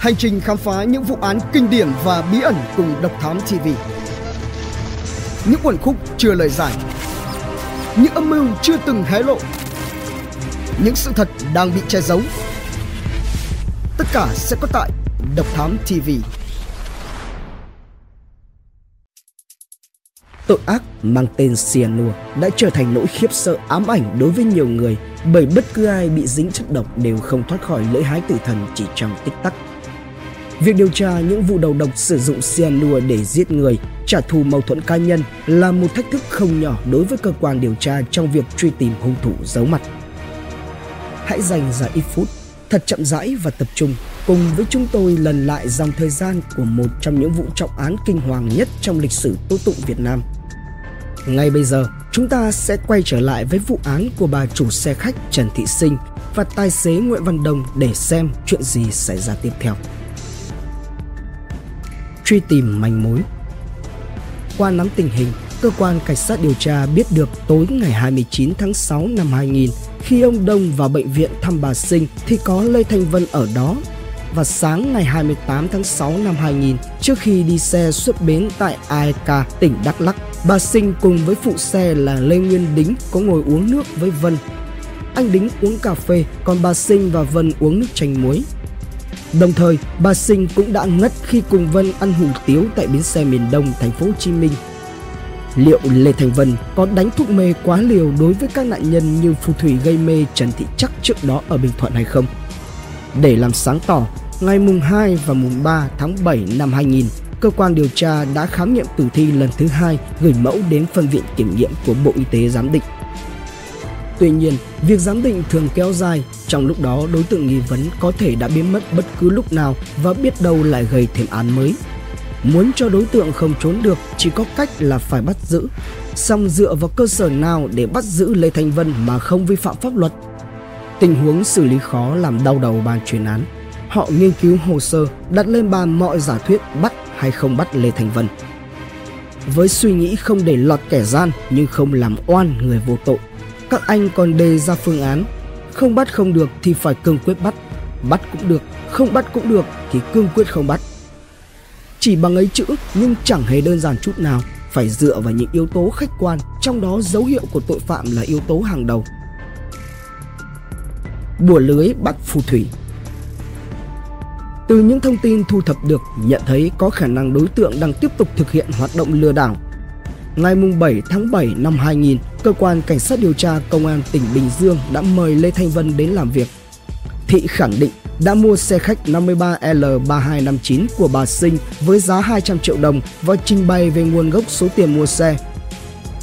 Hành trình khám phá những vụ án kinh điển và bí ẩn cùng Độc Thám TV. Những quần khúc chưa lời giải. Những âm mưu chưa từng hé lộ. Những sự thật đang bị che giấu. Tất cả sẽ có tại Độc Thám TV. Tội ác mang tên cyanua đã trở thành nỗi khiếp sợ ám ảnh đối với nhiều người bởi bất cứ ai bị dính chất độc đều không thoát khỏi lưỡi hái tử thần chỉ trong tích tắc. Việc điều tra những vụ đầu độc sử dụng cyanua để giết người, trả thù mâu thuẫn cá nhân là một thách thức không nhỏ đối với cơ quan điều tra trong việc truy tìm hung thủ giấu mặt. Hãy dành ra ít phút, thật chậm rãi và tập trung cùng với chúng tôi lần lại dòng thời gian của một trong những vụ trọng án kinh hoàng nhất trong lịch sử tố tụng Việt Nam. Ngay bây giờ, chúng ta sẽ quay trở lại với vụ án của bà chủ xe khách Trần Thị Sinh và tài xế Nguyễn Văn Đông để xem chuyện gì xảy ra tiếp theo truy tìm manh mối. Qua nắm tình hình, cơ quan cảnh sát điều tra biết được tối ngày 29 tháng 6 năm 2000 khi ông Đông vào bệnh viện thăm bà Sinh thì có Lê Thanh Vân ở đó. Và sáng ngày 28 tháng 6 năm 2000, trước khi đi xe xuất bến tại AEK, tỉnh Đắk Lắk, bà Sinh cùng với phụ xe là Lê Nguyên Đính có ngồi uống nước với Vân. Anh Đính uống cà phê, còn bà Sinh và Vân uống nước chanh muối. Đồng thời, bà Sinh cũng đã ngất khi cùng Vân ăn hủ tiếu tại bến xe miền Đông, thành phố Hồ Chí Minh. Liệu Lê Thành Vân có đánh thuốc mê quá liều đối với các nạn nhân như phù thủy gây mê Trần Thị Chắc trước đó ở Bình Thuận hay không? Để làm sáng tỏ, ngày mùng 2 và mùng 3 tháng 7 năm 2000, cơ quan điều tra đã khám nghiệm tử thi lần thứ hai gửi mẫu đến phân viện kiểm nghiệm của Bộ Y tế giám định. Tuy nhiên, việc giám định thường kéo dài, trong lúc đó đối tượng nghi vấn có thể đã biến mất bất cứ lúc nào và biết đâu lại gây thêm án mới. Muốn cho đối tượng không trốn được chỉ có cách là phải bắt giữ. Song dựa vào cơ sở nào để bắt giữ Lê Thanh Vân mà không vi phạm pháp luật? Tình huống xử lý khó làm đau đầu ban chuyên án. Họ nghiên cứu hồ sơ, đặt lên bàn mọi giả thuyết bắt hay không bắt Lê Thanh Vân. Với suy nghĩ không để lọt kẻ gian nhưng không làm oan người vô tội các anh còn đề ra phương án. Không bắt không được thì phải cương quyết bắt. Bắt cũng được không bắt cũng được thì cương quyết không bắt. Chỉ bằng ấy chữ nhưng chẳng hề đơn giản chút nào. Phải dựa vào những yếu tố khách quan trong đó dấu hiệu của tội phạm là yếu tố hàng đầu. Bùa lưới bắt phù thủy. Từ những thông tin thu thập được nhận thấy có khả năng đối tượng đang tiếp tục thực hiện hoạt động lừa đảo. Ngày 7 tháng 7 năm 2000, cơ quan cảnh sát điều tra công an tỉnh Bình Dương đã mời Lê Thanh Vân đến làm việc. Thị khẳng định đã mua xe khách 53L3259 của bà Sinh với giá 200 triệu đồng và trình bày về nguồn gốc số tiền mua xe.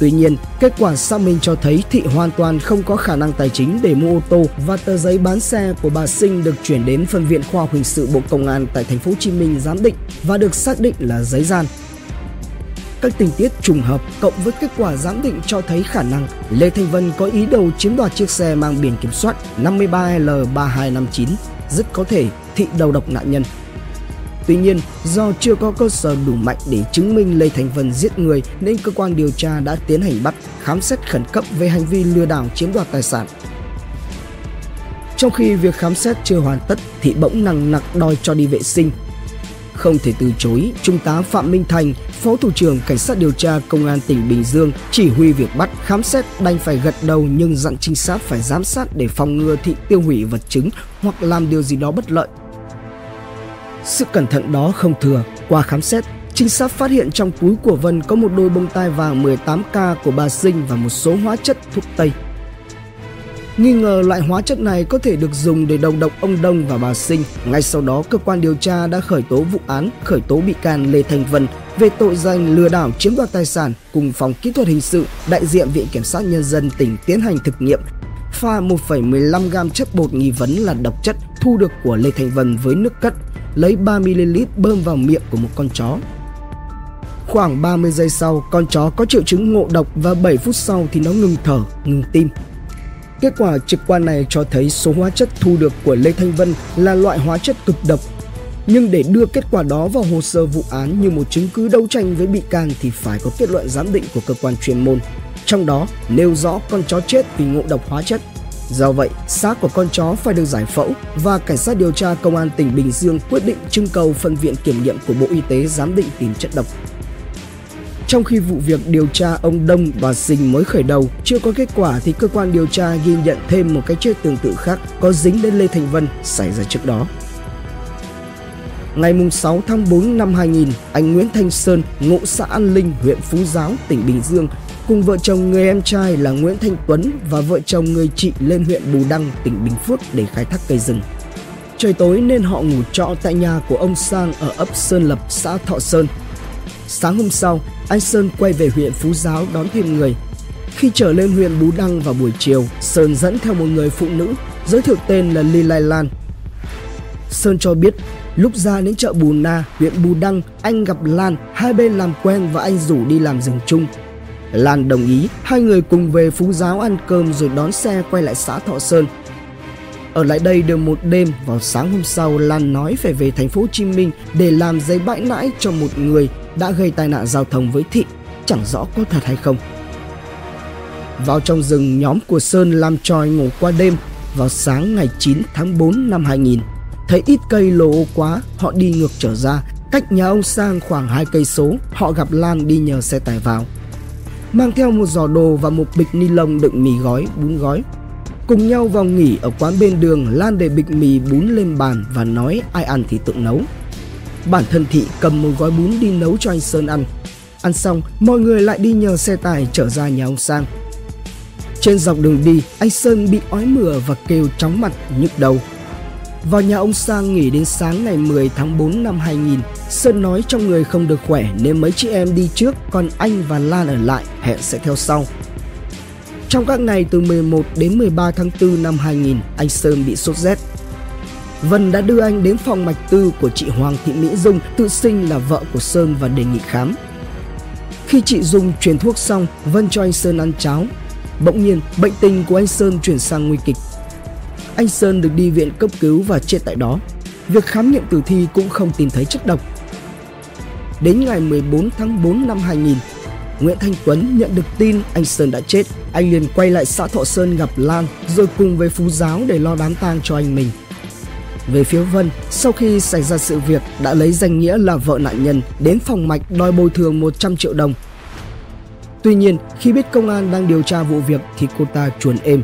Tuy nhiên, kết quả xác minh cho thấy Thị hoàn toàn không có khả năng tài chính để mua ô tô và tờ giấy bán xe của bà Sinh được chuyển đến phân viện khoa học hình sự Bộ Công an tại thành phố Hồ Chí Minh giám định và được xác định là giấy gian các tình tiết trùng hợp cộng với kết quả giám định cho thấy khả năng Lê Thanh Vân có ý đồ chiếm đoạt chiếc xe mang biển kiểm soát 53L3259, rất có thể thị đầu độc nạn nhân. Tuy nhiên, do chưa có cơ sở đủ mạnh để chứng minh Lê Thành Vân giết người nên cơ quan điều tra đã tiến hành bắt, khám xét khẩn cấp về hành vi lừa đảo chiếm đoạt tài sản. Trong khi việc khám xét chưa hoàn tất thì bỗng nặng nặc đòi cho đi vệ sinh không thể từ chối, Trung tá Phạm Minh Thành, Phó Thủ trưởng Cảnh sát điều tra Công an tỉnh Bình Dương chỉ huy việc bắt khám xét đành phải gật đầu nhưng dặn trinh sát phải giám sát để phòng ngừa thị tiêu hủy vật chứng hoặc làm điều gì đó bất lợi. Sự cẩn thận đó không thừa, qua khám xét, trinh sát phát hiện trong túi của Vân có một đôi bông tai vàng 18K của bà Sinh và một số hóa chất thuốc Tây. Nghi ngờ loại hóa chất này có thể được dùng để đầu độc ông Đông và bà Sinh. Ngay sau đó, cơ quan điều tra đã khởi tố vụ án, khởi tố bị can Lê Thành Vân về tội danh lừa đảo chiếm đoạt tài sản cùng phòng kỹ thuật hình sự đại diện Viện Kiểm sát Nhân dân tỉnh tiến hành thực nghiệm pha 1,15 gam chất bột nghi vấn là độc chất thu được của Lê Thành Vân với nước cất, lấy 3ml bơm vào miệng của một con chó. Khoảng 30 giây sau, con chó có triệu chứng ngộ độc và 7 phút sau thì nó ngừng thở, ngừng tim. Kết quả trực quan này cho thấy số hóa chất thu được của Lê Thanh Vân là loại hóa chất cực độc. Nhưng để đưa kết quả đó vào hồ sơ vụ án như một chứng cứ đấu tranh với bị can thì phải có kết luận giám định của cơ quan chuyên môn. Trong đó nêu rõ con chó chết vì ngộ độc hóa chất. Do vậy, xác của con chó phải được giải phẫu và cảnh sát điều tra công an tỉnh Bình Dương quyết định trưng cầu phân viện kiểm nghiệm của Bộ Y tế giám định tìm chất độc. Trong khi vụ việc điều tra ông Đông và Sinh mới khởi đầu, chưa có kết quả thì cơ quan điều tra ghi nhận thêm một cái chết tương tự khác có dính đến Lê Thành Vân xảy ra trước đó. Ngày 6 tháng 4 năm 2000, anh Nguyễn Thanh Sơn, ngụ xã An Linh, huyện Phú Giáo, tỉnh Bình Dương, cùng vợ chồng người em trai là Nguyễn Thanh Tuấn và vợ chồng người chị lên huyện Bù Đăng, tỉnh Bình Phước để khai thác cây rừng. Trời tối nên họ ngủ trọ tại nhà của ông Sang ở ấp Sơn Lập, xã Thọ Sơn. Sáng hôm sau, anh Sơn quay về huyện Phú Giáo đón thêm người. Khi trở lên huyện Bú Đăng vào buổi chiều, Sơn dẫn theo một người phụ nữ, giới thiệu tên là Ly Lai Lan. Sơn cho biết Lúc ra đến chợ Bù Na, huyện Bù Đăng, anh gặp Lan, hai bên làm quen và anh rủ đi làm rừng chung. Lan đồng ý, hai người cùng về Phú Giáo ăn cơm rồi đón xe quay lại xã Thọ Sơn. Ở lại đây được một đêm, vào sáng hôm sau Lan nói phải về thành phố Hồ Chí Minh để làm giấy bãi nãi cho một người đã gây tai nạn giao thông với Thị, chẳng rõ có thật hay không. Vào trong rừng, nhóm của Sơn làm tròi ngủ qua đêm vào sáng ngày 9 tháng 4 năm 2000. Thấy ít cây lồ quá, họ đi ngược trở ra. Cách nhà ông Sang khoảng hai cây số, họ gặp Lan đi nhờ xe tải vào. Mang theo một giỏ đồ và một bịch ni lông đựng mì gói, bún gói. Cùng nhau vào nghỉ ở quán bên đường, Lan để bịch mì bún lên bàn và nói ai ăn thì tự nấu. Bản thân Thị cầm một gói bún đi nấu cho anh Sơn ăn. Ăn xong, mọi người lại đi nhờ xe tải trở ra nhà ông Sang. Trên dọc đường đi, anh Sơn bị ói mửa và kêu chóng mặt, nhức đầu. Vào nhà ông Sang nghỉ đến sáng ngày 10 tháng 4 năm 2000, Sơn nói trong người không được khỏe nên mấy chị em đi trước, còn anh và Lan ở lại, hẹn sẽ theo sau. Trong các ngày từ 11 đến 13 tháng 4 năm 2000, anh Sơn bị sốt rét. Vân đã đưa anh đến phòng mạch tư của chị Hoàng Thị Mỹ Dung, tự xưng là vợ của Sơn và đề nghị khám. Khi chị Dung truyền thuốc xong, Vân cho anh Sơn ăn cháo. Bỗng nhiên, bệnh tình của anh Sơn chuyển sang nguy kịch anh Sơn được đi viện cấp cứu và chết tại đó. Việc khám nghiệm tử thi cũng không tìm thấy chất độc. Đến ngày 14 tháng 4 năm 2000, Nguyễn Thanh Tuấn nhận được tin anh Sơn đã chết. Anh liền quay lại xã Thọ Sơn gặp Lan rồi cùng với Phú Giáo để lo đám tang cho anh mình. Về phía Vân, sau khi xảy ra sự việc đã lấy danh nghĩa là vợ nạn nhân đến phòng mạch đòi bồi thường 100 triệu đồng. Tuy nhiên, khi biết công an đang điều tra vụ việc thì cô ta chuồn êm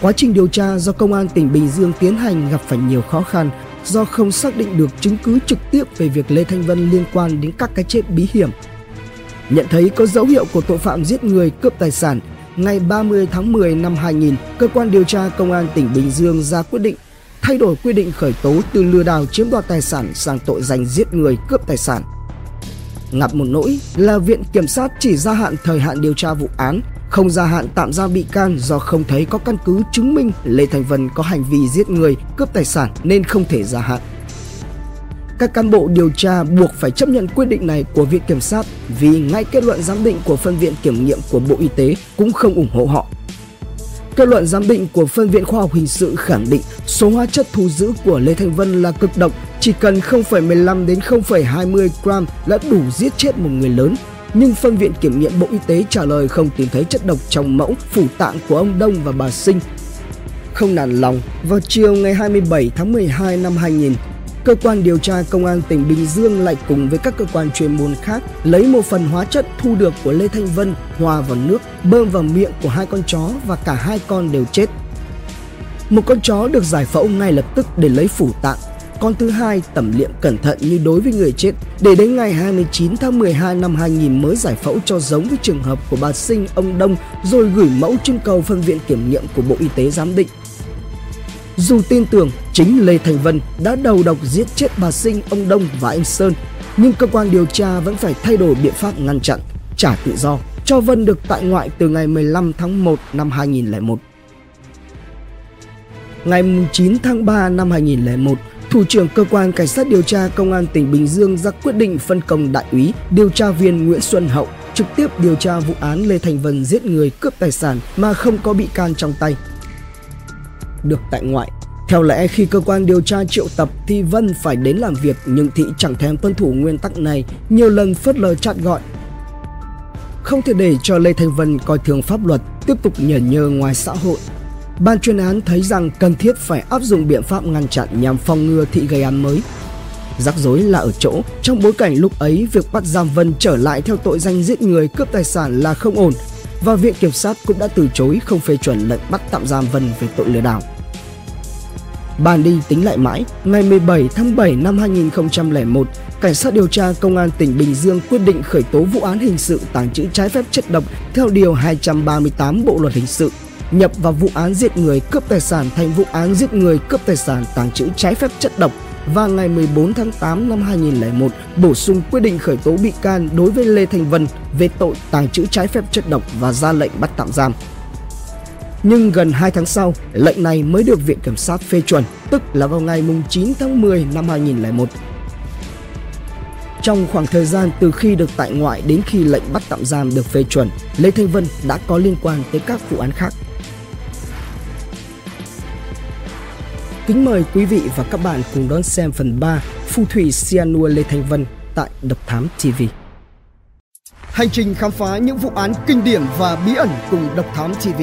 Quá trình điều tra do Công an tỉnh Bình Dương tiến hành gặp phải nhiều khó khăn do không xác định được chứng cứ trực tiếp về việc Lê Thanh Vân liên quan đến các cái chết bí hiểm. Nhận thấy có dấu hiệu của tội phạm giết người cướp tài sản, ngày 30 tháng 10 năm 2000, cơ quan điều tra Công an tỉnh Bình Dương ra quyết định thay đổi quy định khởi tố từ lừa đảo chiếm đoạt tài sản sang tội danh giết người cướp tài sản. Ngặt một nỗi là Viện Kiểm sát chỉ gia hạn thời hạn điều tra vụ án không gia hạn tạm giam bị can do không thấy có căn cứ chứng minh Lê Thành Vân có hành vi giết người, cướp tài sản nên không thể gia hạn. Các cán bộ điều tra buộc phải chấp nhận quyết định này của Viện Kiểm sát vì ngay kết luận giám định của phân viện kiểm nghiệm của Bộ Y tế cũng không ủng hộ họ. Kết luận giám định của phân viện khoa học hình sự khẳng định số hóa chất thu giữ của Lê Thanh Vân là cực độc, chỉ cần 0,15 đến 0,20 gram là đủ giết chết một người lớn nhưng phân viện kiểm nghiệm Bộ Y tế trả lời không tìm thấy chất độc trong mẫu phủ tạng của ông Đông và bà Sinh. Không nản lòng, vào chiều ngày 27 tháng 12 năm 2000, cơ quan điều tra công an tỉnh Bình Dương lại cùng với các cơ quan chuyên môn khác lấy một phần hóa chất thu được của Lê Thanh Vân hòa vào nước, bơm vào miệng của hai con chó và cả hai con đều chết. Một con chó được giải phẫu ngay lập tức để lấy phủ tạng con thứ hai tẩm liệm cẩn thận như đối với người chết để đến ngày 29 tháng 12 năm 2000 mới giải phẫu cho giống với trường hợp của bà Sinh ông Đông rồi gửi mẫu trưng cầu phân viện kiểm nghiệm của Bộ Y tế giám định. Dù tin tưởng chính Lê Thành Vân đã đầu độc giết chết bà Sinh, ông Đông và anh Sơn, nhưng cơ quan điều tra vẫn phải thay đổi biện pháp ngăn chặn, trả tự do cho Vân được tại ngoại từ ngày 15 tháng 1 năm 2001. Ngày 9 tháng 3 năm 2001, Thủ trưởng cơ quan cảnh sát điều tra công an tỉnh Bình Dương ra quyết định phân công đại úy điều tra viên Nguyễn Xuân Hậu trực tiếp điều tra vụ án Lê Thành Vân giết người cướp tài sản mà không có bị can trong tay. Được tại ngoại, theo lẽ khi cơ quan điều tra triệu tập thì Vân phải đến làm việc nhưng Thị chẳng thèm tuân thủ nguyên tắc này, nhiều lần phớt lờ chặn gọi. Không thể để cho Lê Thanh Vân coi thường pháp luật, tiếp tục nhởn nhơ ngoài xã hội ban chuyên án thấy rằng cần thiết phải áp dụng biện pháp ngăn chặn nhằm phòng ngừa thị gây án mới. Rắc rối là ở chỗ, trong bối cảnh lúc ấy việc bắt giam Vân trở lại theo tội danh giết người cướp tài sản là không ổn và Viện Kiểm sát cũng đã từ chối không phê chuẩn lệnh bắt tạm giam Vân về tội lừa đảo. Bàn đi tính lại mãi, ngày 17 tháng 7 năm 2001, Cảnh sát điều tra Công an tỉnh Bình Dương quyết định khởi tố vụ án hình sự tàng trữ trái phép chất độc theo Điều 238 Bộ Luật Hình sự, nhập vào vụ án giết người cướp tài sản thành vụ án giết người cướp tài sản tàng trữ trái phép chất độc và ngày 14 tháng 8 năm 2001 bổ sung quyết định khởi tố bị can đối với Lê Thành Vân về tội tàng trữ trái phép chất độc và ra lệnh bắt tạm giam. Nhưng gần 2 tháng sau, lệnh này mới được Viện Kiểm sát phê chuẩn, tức là vào ngày 9 tháng 10 năm 2001. Trong khoảng thời gian từ khi được tại ngoại đến khi lệnh bắt tạm giam được phê chuẩn, Lê Thanh Vân đã có liên quan tới các vụ án khác. Kính mời quý vị và các bạn cùng đón xem phần 3 Phù thủy Sianua Lê Thanh Vân tại Độc Thám TV. Hành trình khám phá những vụ án kinh điển và bí ẩn cùng Độc Thám TV.